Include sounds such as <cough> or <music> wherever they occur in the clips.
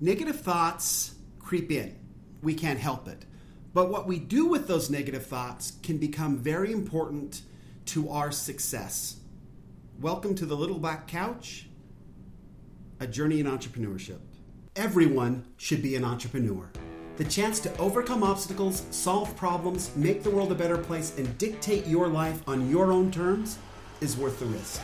Negative thoughts creep in. We can't help it. But what we do with those negative thoughts can become very important to our success. Welcome to the Little Black Couch, a journey in entrepreneurship. Everyone should be an entrepreneur. The chance to overcome obstacles, solve problems, make the world a better place, and dictate your life on your own terms is worth the risk.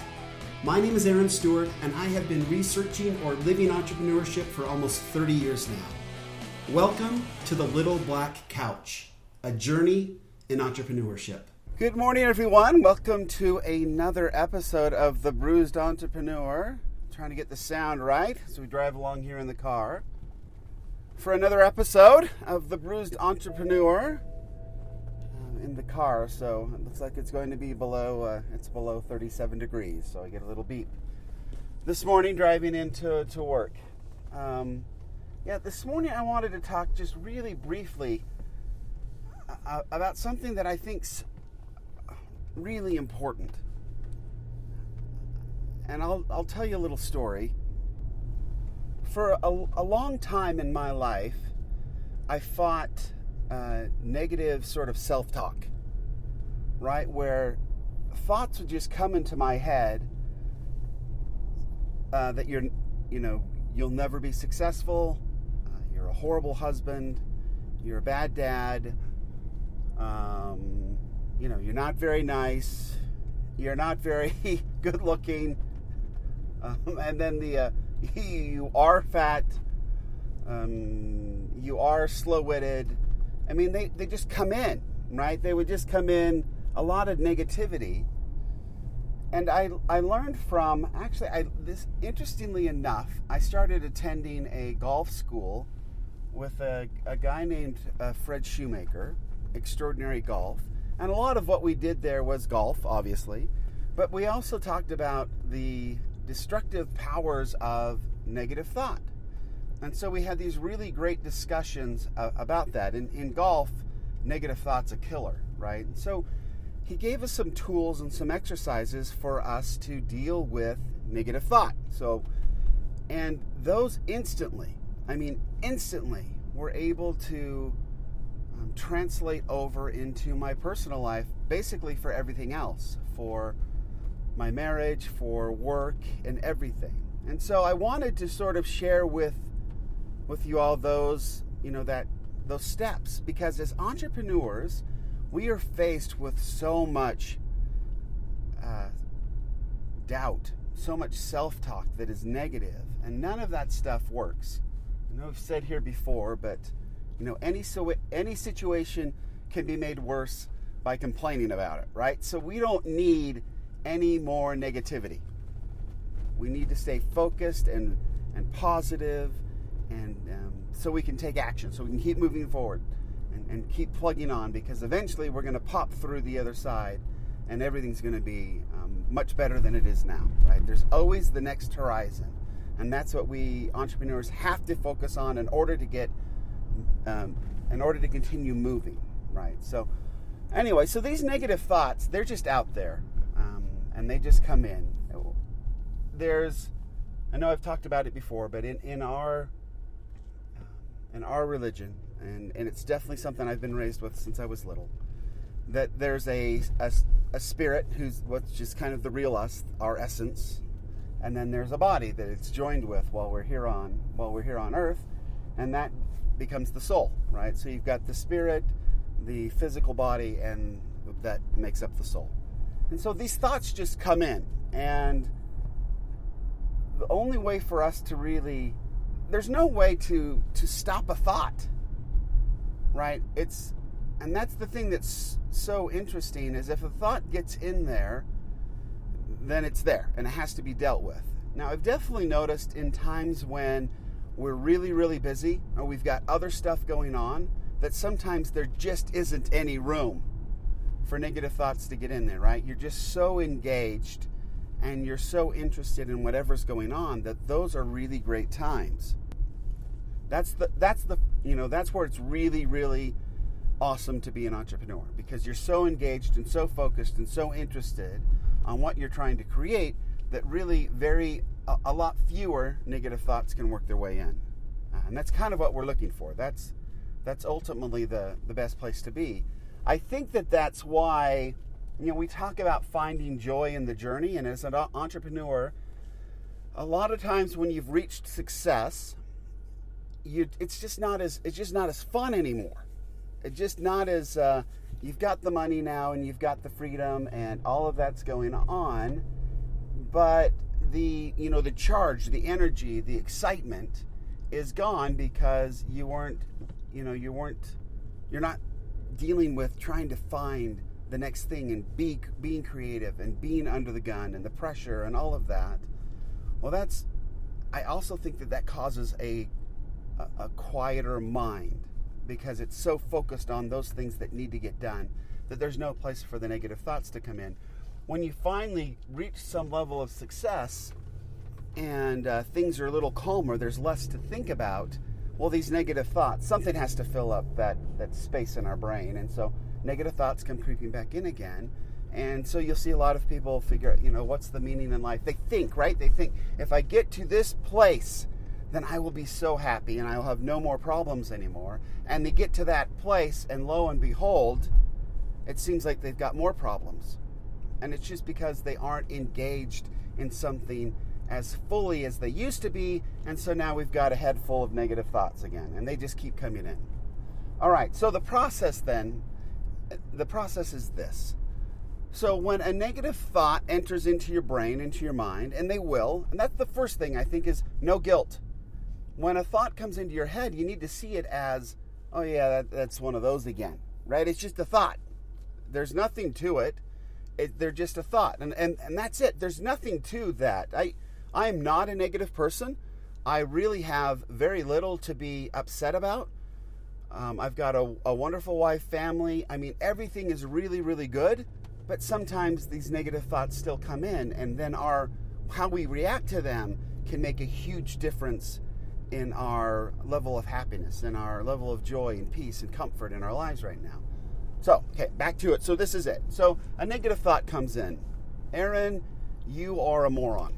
My name is Aaron Stewart, and I have been researching or living entrepreneurship for almost 30 years now. Welcome to the Little Black Couch, a journey in entrepreneurship. Good morning, everyone. Welcome to another episode of The Bruised Entrepreneur. trying to get the sound right as we drive along here in the car. For another episode of The Bruised Entrepreneur in the car, so it looks like it's going to be below. Uh, it's below 37 degrees, so I get a little beep. This morning, driving into to work. Um, yeah, this morning I wanted to talk just really briefly uh, about something that I think's really important. And I'll, I'll tell you a little story. For a, a long time in my life, I fought uh, negative sort of self talk, right? Where thoughts would just come into my head uh, that you're, you know, you'll never be successful, uh, you're a horrible husband, you're a bad dad, um, you know, you're not very nice, you're not very <laughs> good looking, um, and then the uh, <laughs> you are fat, um, you are slow witted I mean, they, they just come in, right? They would just come in a lot of negativity. And I, I learned from, actually, I, this interestingly enough, I started attending a golf school with a, a guy named uh, Fred Shoemaker, Extraordinary Golf. And a lot of what we did there was golf, obviously. But we also talked about the destructive powers of negative thought. And so we had these really great discussions uh, about that. In, in golf, negative thought's a killer, right? And so he gave us some tools and some exercises for us to deal with negative thought. So, and those instantly, I mean, instantly, were able to um, translate over into my personal life, basically for everything else, for my marriage, for work, and everything. And so I wanted to sort of share with with you all those, you know, that those steps because as entrepreneurs, we are faced with so much uh, doubt, so much self-talk that is negative, and none of that stuff works. I know I've said here before, but you know, any so any situation can be made worse by complaining about it, right? So we don't need any more negativity. We need to stay focused and and positive and um, so we can take action, so we can keep moving forward and, and keep plugging on because eventually we're going to pop through the other side and everything's going to be um, much better than it is now, right? There's always the next horizon. And that's what we entrepreneurs have to focus on in order to get, um, in order to continue moving, right? So, anyway, so these negative thoughts, they're just out there um, and they just come in. There's, I know I've talked about it before, but in, in our in our religion, and, and it's definitely something I've been raised with since I was little, that there's a, a, a spirit who's what's just kind of the real us, our essence, and then there's a body that it's joined with while we're here on while we're here on earth, and that becomes the soul, right? So you've got the spirit, the physical body, and that makes up the soul. And so these thoughts just come in, and the only way for us to really there's no way to to stop a thought right? It's and that's the thing that's so interesting is if a thought gets in there then it's there and it has to be dealt with. Now i've definitely noticed in times when we're really really busy or we've got other stuff going on that sometimes there just isn't any room for negative thoughts to get in there right? You're just so engaged and you're so interested in whatever's going on that those are really great times that's the that's the you know that's where it's really really awesome to be an entrepreneur because you're so engaged and so focused and so interested on what you're trying to create that really very a, a lot fewer negative thoughts can work their way in. Uh, and that's kind of what we're looking for. That's that's ultimately the the best place to be. I think that that's why you know we talk about finding joy in the journey, and as an entrepreneur, a lot of times when you've reached success, you it's just not as it's just not as fun anymore. It's just not as uh, you've got the money now and you've got the freedom and all of that's going on, but the you know the charge, the energy, the excitement is gone because you weren't you know you weren't you're not dealing with trying to find the next thing and be being creative and being under the gun and the pressure and all of that. Well, that's I also think that that causes a a, quieter mind because it's so focused on those things that need to get done that there's no place for the negative thoughts to come in. When you finally reach some level of success and uh, things are a little calmer, there's less to think about. Well, these negative thoughts, something has to fill up that, that space in our brain. And so negative thoughts come creeping back in again. And so you'll see a lot of people figure out, you know, what's the meaning in life? They think, right? They think, if I get to this place, then I will be so happy and I will have no more problems anymore. And they get to that place, and lo and behold, it seems like they've got more problems. And it's just because they aren't engaged in something as fully as they used to be. And so now we've got a head full of negative thoughts again, and they just keep coming in. All right, so the process then, the process is this. So when a negative thought enters into your brain, into your mind, and they will, and that's the first thing I think is no guilt when a thought comes into your head, you need to see it as, oh yeah, that, that's one of those again, right? It's just a thought. There's nothing to it. it they're just a thought, and, and and that's it. There's nothing to that. I I am not a negative person. I really have very little to be upset about. Um, I've got a, a wonderful wife, family. I mean, everything is really, really good. But sometimes these negative thoughts still come in, and then our how we react to them can make a huge difference in our level of happiness, in our level of joy and peace and comfort in our lives right now. So, okay, back to it. So, this is it. So, a negative thought comes in Aaron, you are a moron.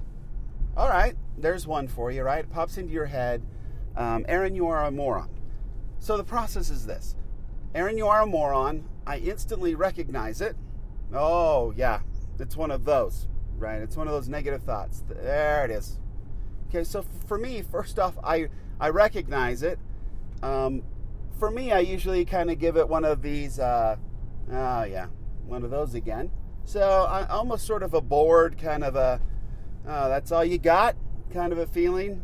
All right, there's one for you, right? It pops into your head. Um, Aaron, you are a moron. So, the process is this Aaron, you are a moron. I instantly recognize it. Oh, yeah, it's one of those, right? It's one of those negative thoughts. There it is. Okay, so for me, first off, I I recognize it. Um, for me, I usually kind of give it one of these. Uh, oh yeah, one of those again. So I almost sort of a bored kind of a. Oh, that's all you got, kind of a feeling.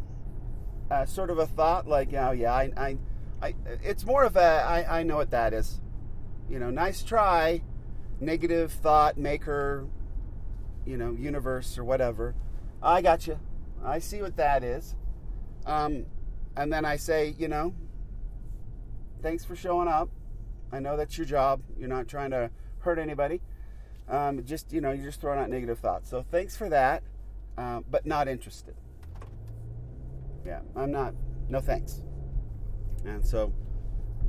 Uh, sort of a thought like, oh yeah, I, I, I it's more of a. I, I know what that is. You know, nice try. Negative thought maker. You know, universe or whatever. I got you. I see what that is. Um, and then I say, you know, thanks for showing up. I know that's your job. You're not trying to hurt anybody. Um, just, you know, you're just throwing out negative thoughts. So thanks for that, uh, but not interested. Yeah, I'm not. No thanks. And so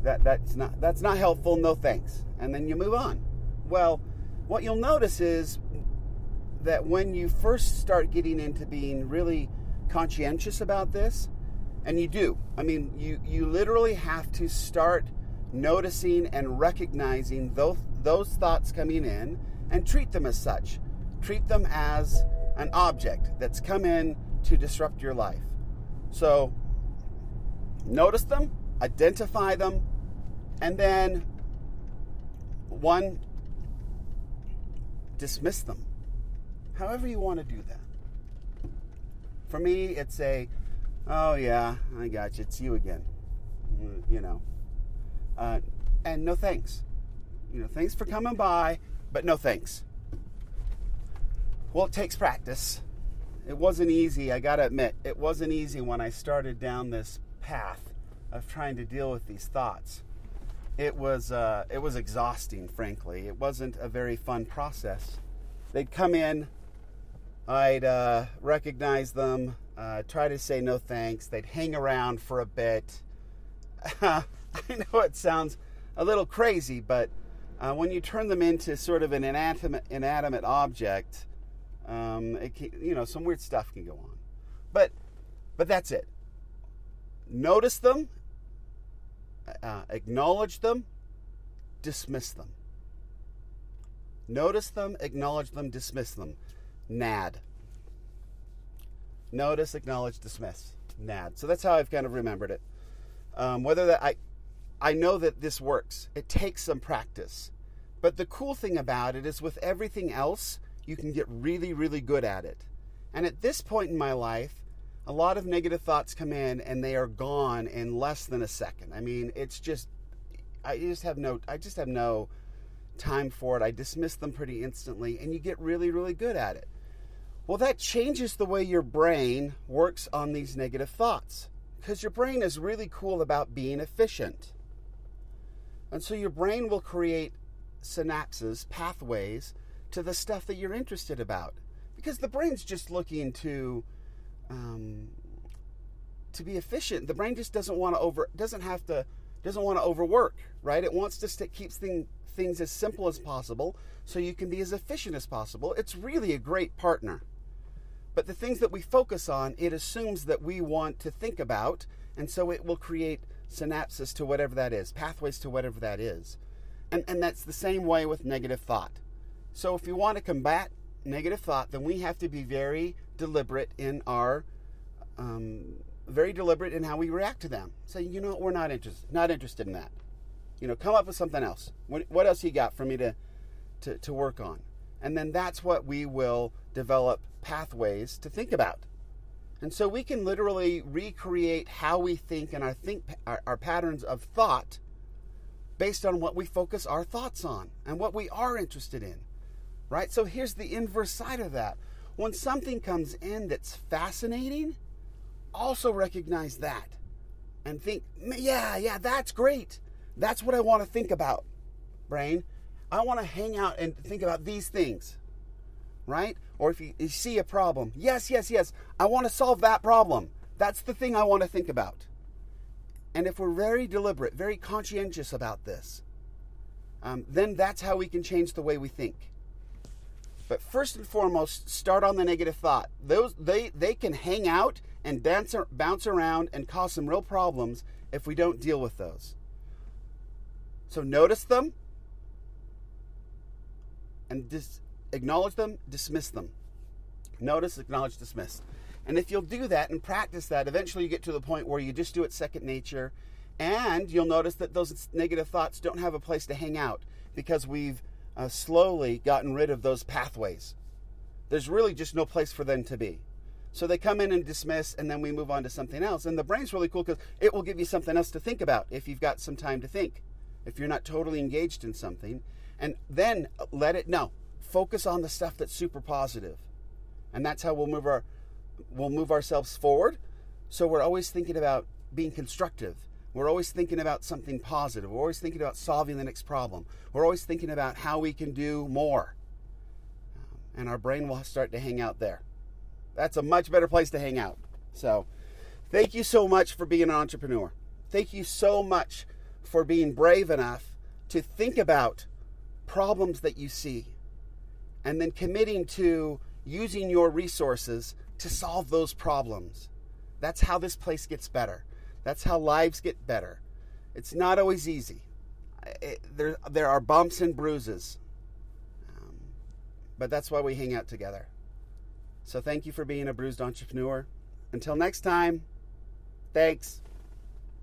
that that's not that's not helpful. No thanks. And then you move on. Well, what you'll notice is that when you first start getting into being really conscientious about this, and you do, I mean, you, you literally have to start noticing and recognizing those, those thoughts coming in and treat them as such. Treat them as an object that's come in to disrupt your life. So, notice them, identify them, and then one, dismiss them however you want to do that. For me, it's a, oh yeah, I got you, it's you again. You know. Uh, and no thanks. You know, thanks for coming by, but no thanks. Well, it takes practice. It wasn't easy, I gotta admit. It wasn't easy when I started down this path of trying to deal with these thoughts. It was, uh, it was exhausting, frankly. It wasn't a very fun process. They'd come in I'd uh, recognize them, uh, try to say no thanks. They'd hang around for a bit. <laughs> I know it sounds a little crazy, but uh, when you turn them into sort of an inanimate, inanimate object, um, can, you know, some weird stuff can go on. But, but that's it. notice them, uh, acknowledge them, dismiss them. Notice them, acknowledge them, dismiss them. NAD. Notice, acknowledge, dismiss. NAD. So that's how I've kind of remembered it. Um, whether that I, I know that this works. It takes some practice, but the cool thing about it is with everything else, you can get really, really good at it. And at this point in my life, a lot of negative thoughts come in and they are gone in less than a second. I mean, it's just I just have no I just have no time for it. I dismiss them pretty instantly and you get really really good at it. Well, that changes the way your brain works on these negative thoughts because your brain is really cool about being efficient. And so your brain will create synapses, pathways to the stuff that you're interested about because the brain's just looking to um, to be efficient. The brain just doesn't want to over doesn't have to doesn't want to overwork, right? It wants to st- keeps thing, things as simple as possible so you can be as efficient as possible. It's really a great partner. But the things that we focus on, it assumes that we want to think about, and so it will create synapses to whatever that is, pathways to whatever that is. And, and that's the same way with negative thought. So if you want to combat negative thought, then we have to be very deliberate in our, um, very deliberate in how we react to them. Say, you know, we're not interested, not interested in that. You know, come up with something else. What, what else you got for me to, to, to work on? And then that's what we will develop pathways to think about. And so we can literally recreate how we think and our think our, our patterns of thought based on what we focus our thoughts on and what we are interested in right? So here's the inverse side of that. When something comes in that's fascinating, also recognize that and think, yeah, yeah, that's great. That's what I want to think about, brain. I want to hang out and think about these things, right? Or if you, you see a problem, yes, yes, yes, I want to solve that problem. That's the thing I want to think about. And if we're very deliberate, very conscientious about this, um, then that's how we can change the way we think. But first and foremost, start on the negative thought. Those they they can hang out and bounce bounce around and cause some real problems if we don't deal with those. So notice them and dis- acknowledge them, dismiss them. Notice, acknowledge, dismiss. And if you'll do that and practice that, eventually you get to the point where you just do it second nature and you'll notice that those negative thoughts don't have a place to hang out because we've uh, slowly gotten rid of those pathways. There's really just no place for them to be. So they come in and dismiss, and then we move on to something else. And the brain's really cool because it will give you something else to think about if you've got some time to think, if you're not totally engaged in something. And then let it know. Focus on the stuff that's super positive. And that's how we'll move our we'll move ourselves forward. So we're always thinking about being constructive we're always thinking about something positive. We're always thinking about solving the next problem. We're always thinking about how we can do more. Um, and our brain will start to hang out there. That's a much better place to hang out. So, thank you so much for being an entrepreneur. Thank you so much for being brave enough to think about problems that you see and then committing to using your resources to solve those problems. That's how this place gets better. That's how lives get better. It's not always easy. It, there, there are bumps and bruises. Um, but that's why we hang out together. So thank you for being a bruised entrepreneur. Until next time, thanks.